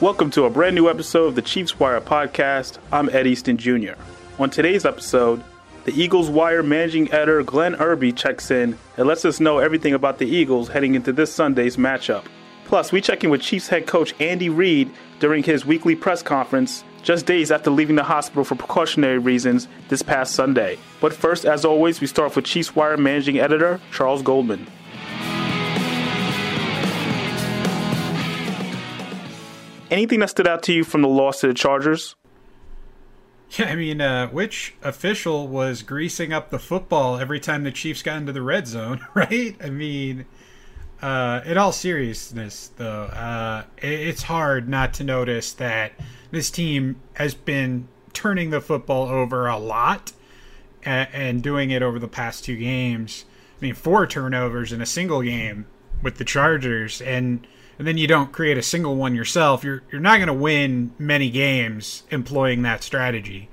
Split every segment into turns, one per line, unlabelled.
Welcome to a brand new episode of the Chiefs Wire podcast. I'm Ed Easton Jr. On today's episode, the Eagles Wire managing editor Glenn Erby checks in and lets us know everything about the Eagles heading into this Sunday's matchup. Plus, we check in with Chiefs head coach Andy Reid during his weekly press conference just days after leaving the hospital for precautionary reasons this past Sunday. But first, as always, we start with Chiefs Wire managing editor Charles Goldman. Anything that stood out to you from the loss to the Chargers?
Yeah, I mean, uh, which official was greasing up the football every time the Chiefs got into the red zone, right? I mean, uh, in all seriousness, though, uh, it's hard not to notice that this team has been turning the football over a lot and, and doing it over the past two games. I mean, four turnovers in a single game with the Chargers, and and then you don't create a single one yourself, you're you're not going to win many games employing that strategy.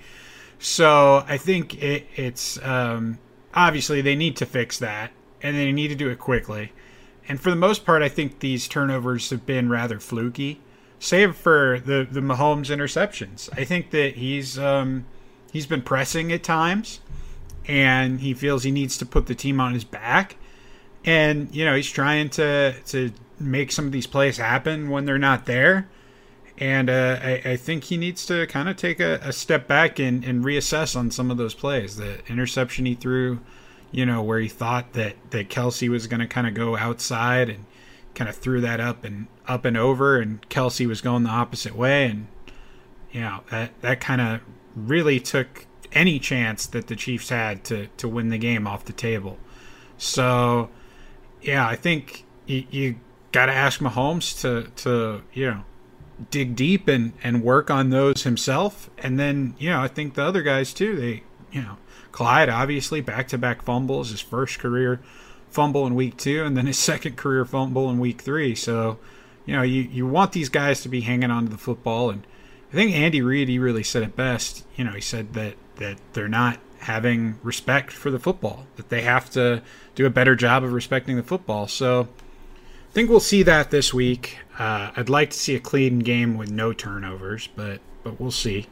So I think it, it's um, obviously they need to fix that, and they need to do it quickly. And for the most part, I think these turnovers have been rather fluky, save for the the Mahomes interceptions. I think that he's um, he's been pressing at times, and he feels he needs to put the team on his back. And you know he's trying to to make some of these plays happen when they're not there. And uh, I, I, think he needs to kind of take a, a step back and, and, reassess on some of those plays. The interception he threw, you know, where he thought that, that Kelce was going to kind of go outside and kind of threw that up and up and over, and Kelce was going the opposite way. And, you know, that, that kind of really took any chance that the Chiefs had to, to win the game off the table. So, yeah, I think you, you got to ask Mahomes to to you know dig deep and and work on those himself, and then you know I think the other guys too. They you know Clyde obviously back to back fumbles, his first career fumble in week two, and then his second career fumble in week three. So you know you you want these guys to be hanging on to the football, and I think Andy Reid he really said it best. You know he said that that they're not having respect for the football, that they have to do a better job of respecting the football. So think we'll see that this week. Uh, I'd like to see a clean game with no turnovers, but but we'll see.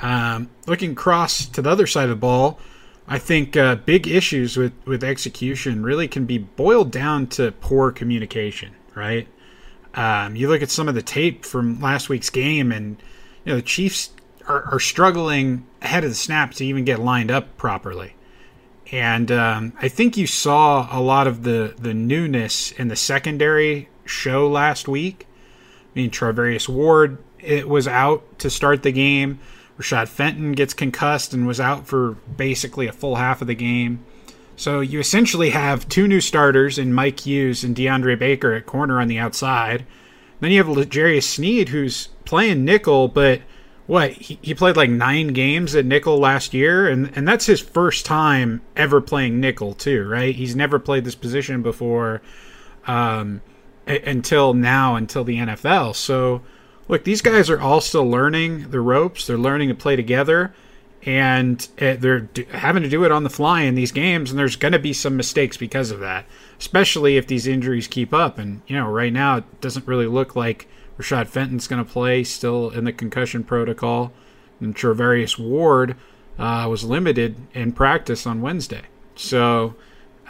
Um, looking across to the other side of the ball, I think uh, big issues with with execution really can be boiled down to poor communication. Right? Um, you look at some of the tape from last week's game, and you know the Chiefs are, are struggling ahead of the snap to even get lined up properly. And um, I think you saw a lot of the, the newness in the secondary show last week. I mean, Charvarius Ward it was out to start the game. Rashad Fenton gets concussed and was out for basically a full half of the game. So you essentially have two new starters in Mike Hughes and DeAndre Baker at corner on the outside. Then you have L'Jarius Sneed who's playing nickel, but – what he, he played like nine games at nickel last year? And and that's his first time ever playing nickel too right? He's never played this position before um, a- until now until the nfl so look these guys are all still learning the ropes. They're learning to play together. And uh, they're having to do it on the fly in these games and there's going to be some mistakes because of that especially if these injuries keep up. And you know right now it doesn't really look like Rashad Fenton's going to play still in the concussion protocol. And Charvarius Ward uh, was limited in practice on Wednesday. So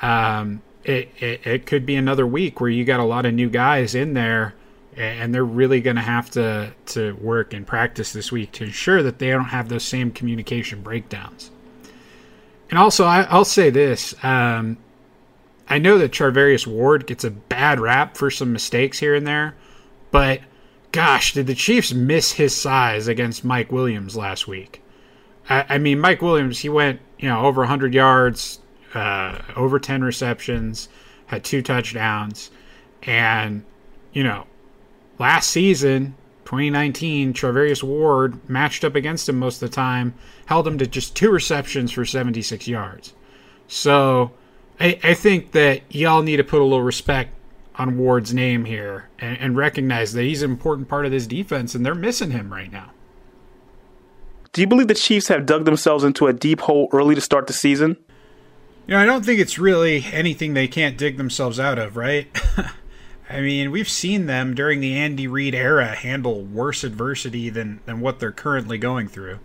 um, it, it, it could be another week where you got a lot of new guys in there and they're really going to have to to work and practice this week to ensure that they don't have those same communication breakdowns. And also, I, will say this: um, I know that Charvarius Ward gets a bad rap for some mistakes here and there, but gosh, did the Chiefs miss his size against Mike Williams last week? I, I mean, Mike Williams, he went you know, over 100 yards, uh, over 10 receptions, had two touchdowns. And, you know, last season, 2019, Charvarius Ward matched up against him most of the time, held him to just two receptions for 76 yards. So I, I think that y'all need to put a little respect on Ward's name here and, and recognize that he's an important part of this defense, and they're missing him right now.
Do you believe the Chiefs have dug themselves into a deep hole early to start the season?
You know, I don't think it's really anything they can't dig themselves out of, right? I mean, we've seen them during the Andy Reid era handle worse adversity than, than what they're currently going through.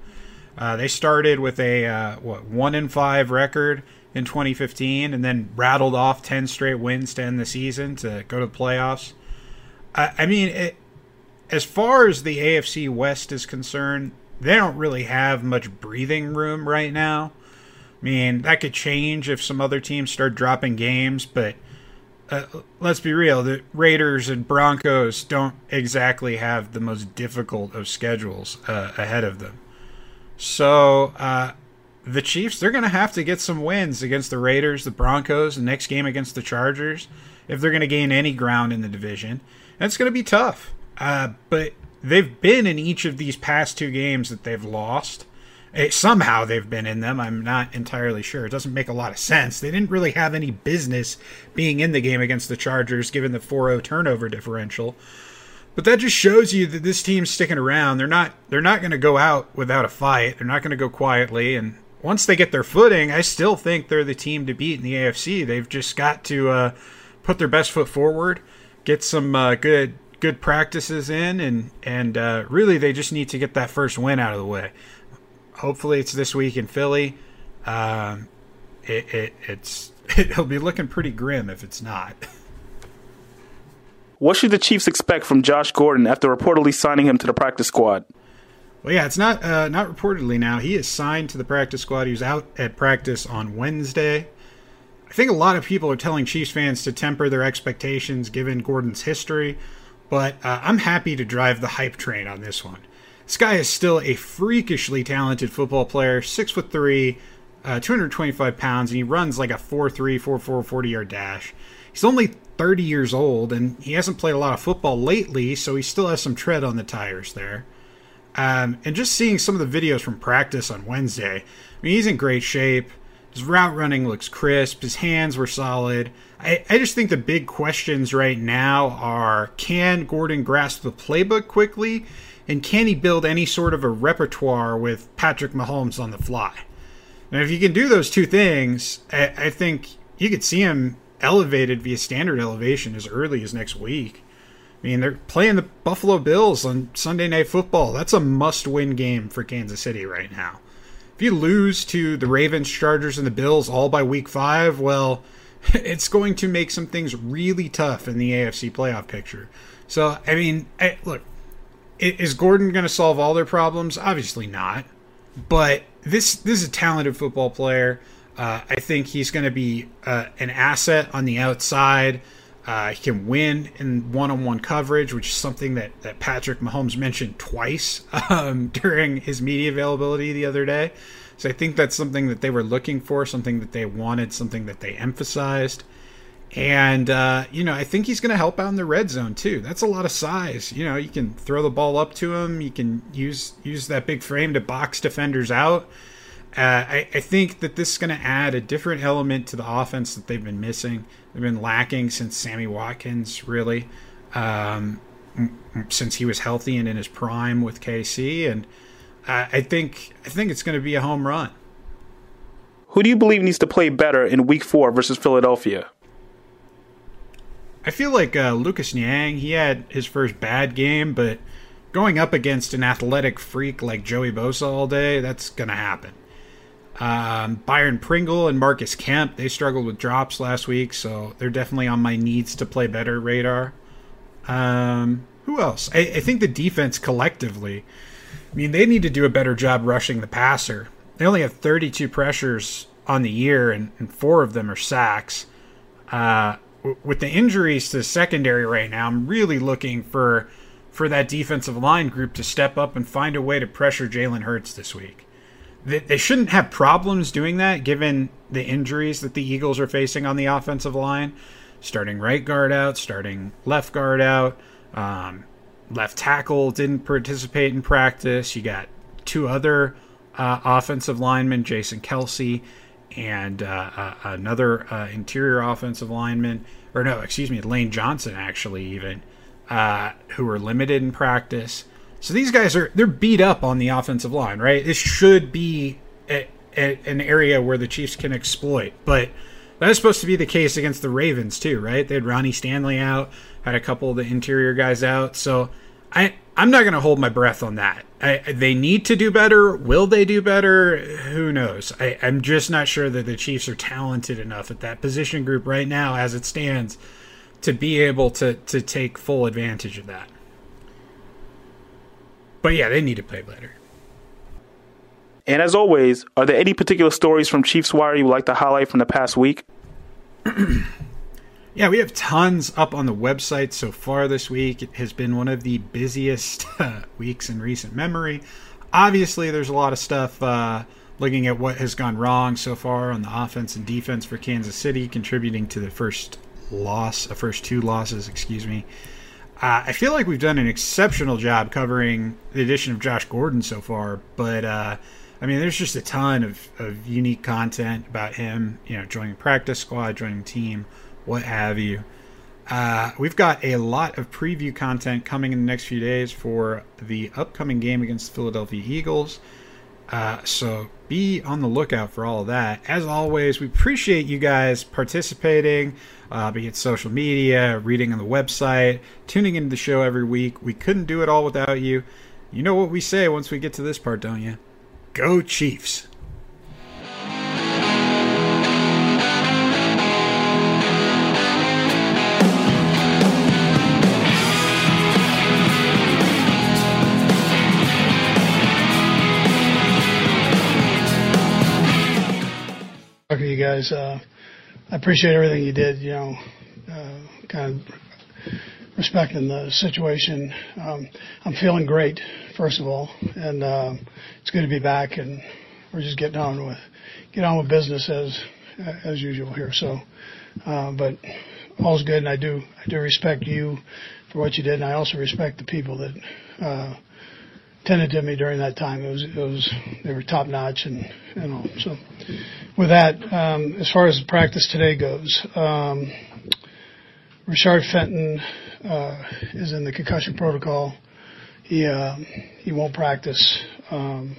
Uh, they started with a uh, what one in five record in 2015, and then rattled off 10 straight wins to end the season to go to the playoffs. I, I mean, it, as far as the AFC West is concerned, they don't really have much breathing room right now. I mean, that could change if some other teams start dropping games, but uh, let's be real, the Raiders and Broncos don't exactly have the most difficult of schedules uh, ahead of them. So, uh, the Chiefs, they're going to have to get some wins against the Raiders, the Broncos, the next game against the Chargers, if they're going to gain any ground in the division. And it's going to be tough. Uh, but they've been in each of these past two games that they've lost. It, eh, somehow they've been in them. I'm not entirely sure. It doesn't make a lot of sense. They didn't really have any business being in the game against the Chargers, given the 4 0 turnover differential. But that just shows you that this team's sticking around. They're not they're not going to go out without a fight. They're not going to go quietly and once they get their footing, I still think they're the team to beat in the AFC. They've just got to uh, put their best foot forward, get some uh, good good practices in, and and uh, really they just need to get that first win out of the way. Hopefully, it's this week in Philly. Um, it, it it's it'll be looking pretty grim if it's not.
What should the Chiefs expect from Josh Gordon after reportedly signing him to the practice squad?
Well, yeah, it's not uh, not reportedly now. He is signed to the practice squad. He was out at practice on Wednesday. I think a lot of people are telling Chiefs fans to temper their expectations given Gordon's history, but uh, I'm happy to drive the hype train on this one. This guy is still a freakishly talented football player, six foot three, uh, 225 pounds, and he runs like a 4-3, 4-4, 40 yard dash. He's only 30 years old, and he hasn't played a lot of football lately, so he still has some tread on the tires there. Um, and just seeing some of the videos from practice on Wednesday, I mean, he's in great shape. His route running looks crisp. His hands were solid. I, I just think the big questions right now are can Gordon grasp the playbook quickly? And can he build any sort of a repertoire with Patrick Mahomes on the fly? And if you can do those two things, I, I think you could see him elevated via standard elevation as early as next week. I mean, they're playing the Buffalo Bills on Sunday Night Football. That's a must win game for Kansas City right now. If you lose to the Ravens, Chargers, and the Bills all by week five, well, it's going to make some things really tough in the AFC playoff picture. So, I mean, I, look, is Gordon going to solve all their problems? Obviously not. But this this is a talented football player. Uh, I think he's going to be uh, an asset on the outside. Uh, he can win in one-on-one coverage, which is something that, that Patrick Mahomes mentioned twice um, during his media availability the other day. So I think that's something that they were looking for, something that they wanted, something that they emphasized. And uh, you know, I think he's going to help out in the red zone too. That's a lot of size. You know, you can throw the ball up to him. You can use use that big frame to box defenders out. Uh, I, I, think that this is going to add a different element to the offense that they've been missing. They've been lacking since Sammy Watkins, really, um, since he was healthy and in his prime with KC. And uh, I think I think it's going to be a home run.
Who do you believe needs to play better in Week Four versus Philadelphia?
I feel like uh, Lucas Niang. He had his first bad game, but going up against an athletic freak like Joey Bosa all day, that's going to happen. Um, Byron Pringle and Marcus Kemp, they struggled with drops last week, so they're definitely on my needs to play better radar. Um, who else? I, I, think the defense collectively, I mean, they need to do a better job rushing the passer. They only have 32 pressures on the year, and, and four of them are sacks. Uh, w- with the injuries to the secondary right now, I'm really looking for for that defensive line group to step up and find a way to pressure Jalen Hurts this week they, shouldn't have problems doing that given the injuries that the Eagles are facing on the offensive line. Starting right guard out, starting left guard out. Um, left tackle didn't participate in practice. You got two other uh, offensive linemen, Jason Kelce and uh, uh, another uh, interior offensive lineman, or no, excuse me, Lane Johnson actually even, uh, who were limited in practice. So these guys are they're beat up on the offensive line, right? This should be a, a, an area where the Chiefs can exploit, but that is supposed to be the case against the Ravens too, right? They had Ronnie Stanley out, had a couple of the interior guys out, so I I'm not going to hold my breath on that. I, they need to do better. Will they do better? Who knows? I, I'm just not sure that the Chiefs are talented enough at that position group right now, as it stands, to be able to to take full advantage of that. But yeah, they need to play better.
And as always, are there any particular stories from Chiefs Wire you would like to highlight from the past week?
yeah, we have tons up on the website so far this week. It has been one of the busiest uh, weeks in recent memory. Obviously, there's a lot of stuff uh, looking at what has gone wrong so far on the offense and defense for Kansas City, contributing to the first loss, the uh, first two losses, excuse me. Uh, I feel like we've done an exceptional job covering the addition of Josh Gordon so far, but uh, I mean, there's just a ton of, of unique content about him, you know, joining practice squad, joining team, what have you. Uh, we've got a lot of preview content coming in the next few days for the upcoming game against the Philadelphia Eagles. Uh, so be on the lookout for all of that. As always, we appreciate you guys participating, uh, be it social media, reading on the website, tuning into the show every week. We couldn't do it all without you. You know what we say once we get to this part, don't you? Go Chiefs!
Guys. Uh, I appreciate everything you did. You know, uh, kind of respecting the situation. Um, I'm feeling great, first of all, and uh, it's good to be back. And we're just getting on with get on with business as as usual here. So, uh, but all's good, and I do I do respect you for what you did, and I also respect the people that. Uh, tended to me during that time. It was, it was, they were top notch and, and all. So with that, um, as far as the practice today goes, um, Rashard Fenton, uh, is in the concussion protocol. He, uh, he won't practice, um,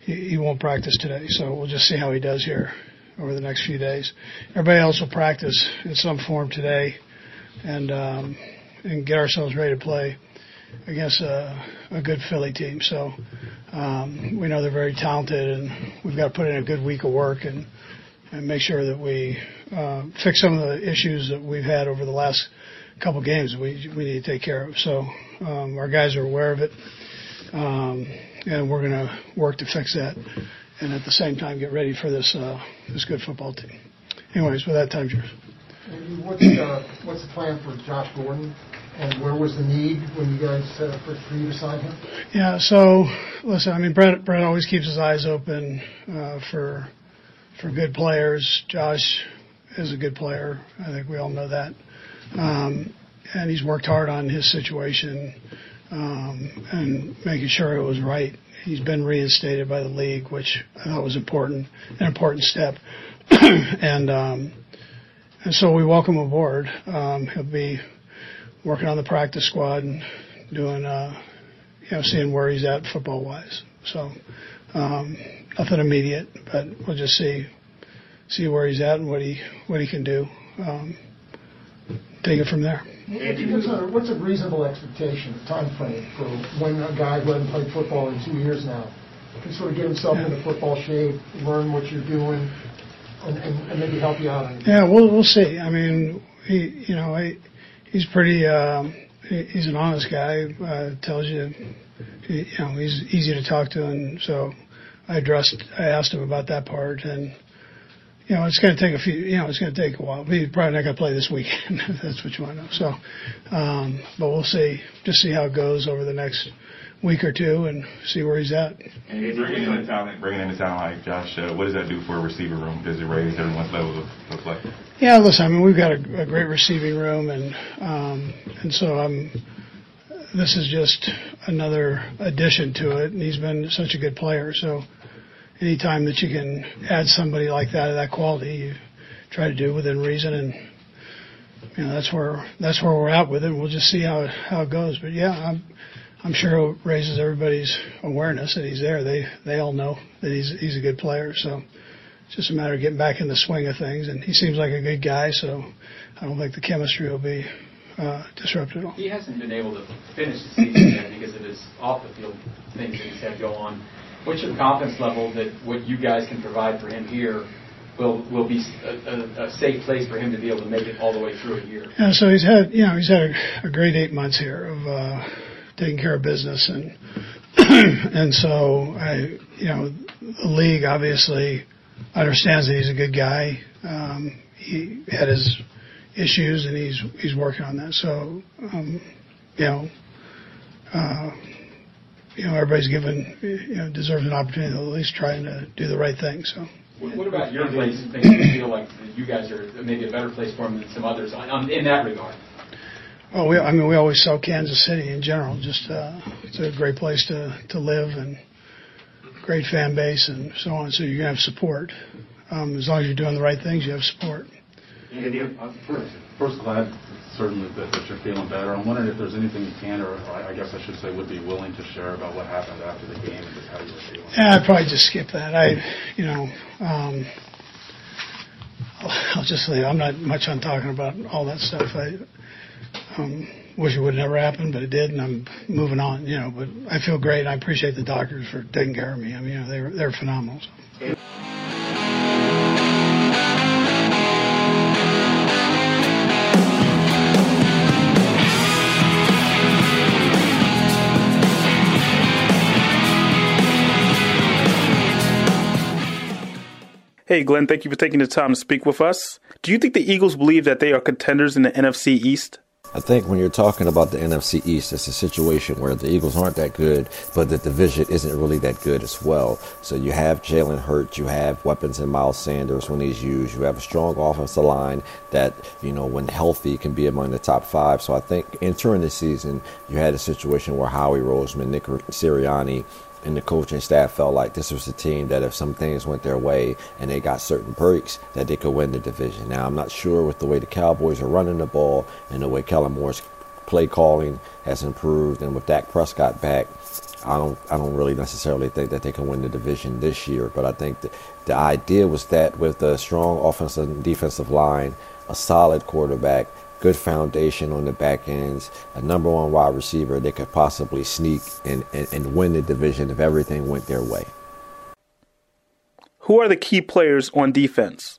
he, he won't practice today. So we'll just see how he does here over the next few days. Everybody else will practice in some form today and, um, and get ourselves ready to play against a, a good Philly team. So um, we know they're very talented, and we've got to put in a good week of work and and make sure that we uh, fix some of the issues that we've had over the last couple games. We we need to take care of. So um, our guys are aware of it, um, and we're going to work to fix that, and at the same time get ready for this uh, this good football team. Anyways, with that, time's yours.
What's, uh, what's the plan for Josh Gordon? And where was the need when you guys uh, first for you to sign him?
Yeah. So listen, I mean, Brett Brett always keeps his eyes open uh, for for good players. Josh is a good player. I think we all know that. Um, and he's worked hard on his situation um, and making sure it was right. He's been reinstated by the league, which I thought was important, an important step. and um, and so we welcome aboard. Um, he'll be working on the practice squad and doing, uh, you know, seeing where he's at football wise. So um, nothing immediate, but we'll just see see where he's at and what he what he can do. Um, take it from there.
What's a, reasonable expectation, time frame for when a guy who hasn't played football in two years now can sort of get himself yeah. into football shape, learn what you're doing, and, and, and maybe help you out?
yeah, we'll we'll see. I mean, he, you know, I, he's pretty. Um, he's an honest guy. Uh, tells you, you know, he's easy to talk to, and so I addressed. I asked him about that part, and you know, it's going to take a few. You know, it's going to take a while. He's probably not going to play this weekend. if that's what you want to know. So, um, but we'll see. Just see how it goes over the next week or two and see where he's at.
And bringing in a talent, bringing in a talent like Josh, uh, what does that do for a receiver room? Does it raise everyone's level of, of play?
Yeah, listen, I mean, we've got a, great receiving room, and um, and so. This is just another addition to it, and he's been such a good player. So, anytime that you can add somebody like that of that quality, you try to do within reason, and you know that's where that's where we're at with it. We'll just see how how it goes. But yeah, I'm I'm sure it raises everybody's awareness that he's there. They they all know that he's he's a good player. So it's just a matter of getting back in the swing of things. And he seems like a good guy. So I don't think the chemistry will be uh, disrupted at all.
He hasn't been able to finish the season yet because of his off the field things that he's had go on. What's your confidence level that what you guys can provide for him here will will be a, a, a safe place for him to be able to make it all the way through a year?
Yeah, so he's had you know he's had a, a great eight months here of uh, taking care of business and and so I you know the league obviously understands that he's a good guy. Um, he had his issues and he's he's working on that. So um, you know. Uh, you know, everybody's given, you know, deserves an opportunity to at least trying to do the right thing. So.
What, about your place? Makes you feel like you guys are maybe a better place for him than some others in that regard.
Well, we, I mean, we always sell Kansas City in general. Just uh, it's a great place to to live and great fan base and so on. So you're gonna have support. Um, as long as you're doing the right things, you have support.
Uh, first, first, glad certainly that, that you're feeling better. I'm wondering if there's anything you can, or I guess I should say, would be willing to share about what happened after the game and just how you were feeling.
Yeah, I'd probably just skip that. I, you know, um, I'll, I'll just say I'm not much on talking about all that stuff. I um, wish it would never happen, but it did, and I'm moving on. You know, but I feel great. I appreciate the doctors for taking care of me. I mean, you know, they were they're phenomenal. So.
Hey, Glenn, thank you for taking the time to speak with us. Do you think the Eagles believe that they are contenders in the NFC East?
I think when you're talking about the NFC East, it's a situation where the Eagles aren't that good, but the division isn't really that good as well. So you have Jalen Hurts, you have weapons in Miles Sanders when he's used, you have a strong offensive line that, you know, when healthy can be among the top five. So I think entering the season, you had a situation where Howie Roseman, Nick Sirianni, and the coaching staff felt like this was a team that if some things went their way and they got certain breaks, that they could win the division. Now, I'm not sure with the way the Cowboys are running the ball and the way Kellen Moore's play calling has improved, and with Dak Prescott back, I don't I don't really necessarily think that they can win the division this year. But I think the, the idea was that with a strong offensive and defensive line, a solid quarterback, good foundation on the back ends, a number one wide receiver, they could possibly sneak and, and, and win the division if everything went their way.
Who are the key players on defense?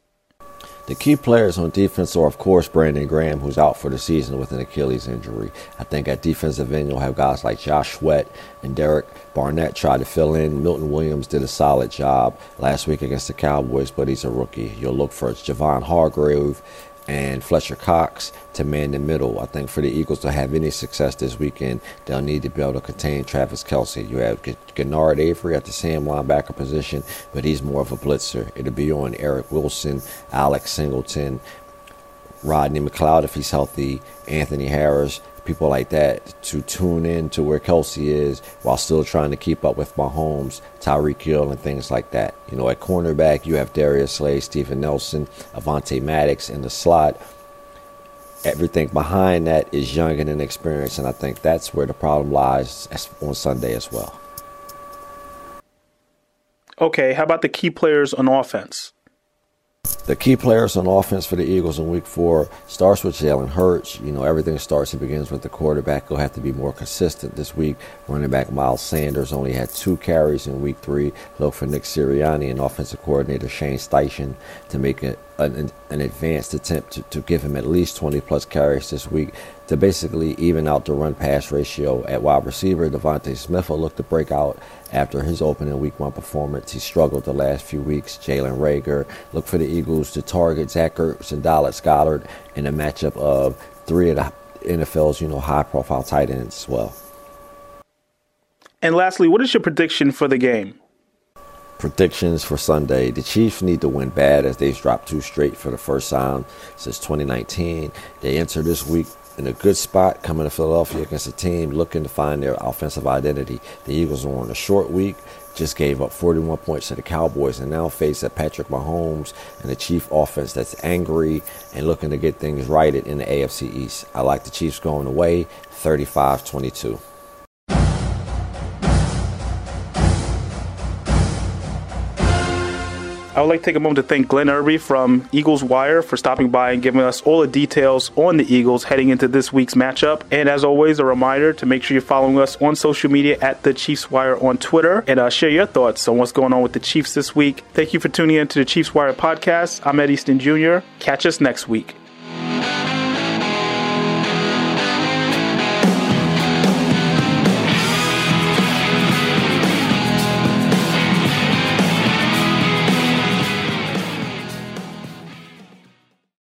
The key players on defense are, of course, Brandon Graham, who's out for the season with an Achilles injury. I think at defensive end, you'll have guys like Josh Sweat and Derek Barnett try to fill in. Milton Williams did a solid job last week against the Cowboys, but he's a rookie. You'll look for Javon Hargrave and Fletcher Cox to man the middle. I think for the Eagles to have any success this weekend, they'll need to be able to contain Travis Kelce. You have Genard Avery at the same linebacker position, but he's more of a blitzer. It'll be on Eric Wilson, Alex Singleton, Rodney McLeod if he's healthy, Anthony Harris, people like that to tune in to where Kelce is while still trying to keep up with Mahomes, Tyreek Hill, and things like that. You know, at cornerback, you have Darius Slay, Steven Nelson, Avonte Maddox in the slot. Everything behind that is young and inexperienced, and I think that's where the problem lies on Sunday as well.
Okay, how about the key players on offense?
The key players on offense for the Eagles in week four starts with Jalen Hurts. You know, everything starts and begins with the quarterback. He'll have to be more consistent this week. Running back Miles Sanders only had two carries in week three. Look for Nick Sirianni and offensive coordinator Shane Steichen to make a, an, an advanced attempt to, to give him at least 20 plus carries this week to basically even out the run pass ratio at wide receiver. DeVonta Smith will look to break out after his opening week one performance. He struggled the last few weeks. Jalen Reagor look for the Eagles to target Zach Ertz and Dallas Goedert in a matchup of three of the NFL's you know high profile tight ends as well.
And lastly, what is your prediction for the game?
Predictions for Sunday. The Chiefs need to win bad as they've dropped two straight for the first time since 2019. They enter this week in a good spot coming to Philadelphia against a team looking to find their offensive identity. The Eagles are on a short week, just gave up 41 points to the Cowboys, and now face a Patrick Mahomes and a Chief offense that's angry and looking to get things righted in the AFC East. I like the Chiefs going away 35 22.
I would like to take a moment to thank Glenn Erby from Eagles Wire for stopping by and giving us all the details on the Eagles heading into this week's matchup. And as always, a reminder to make sure you're following us on social media at the Chiefs Wire on Twitter and uh, share your thoughts on what's going on with the Chiefs this week. Thank you for tuning in to the Chiefs Wire podcast. I'm Ed Easton Jr. Catch us next week.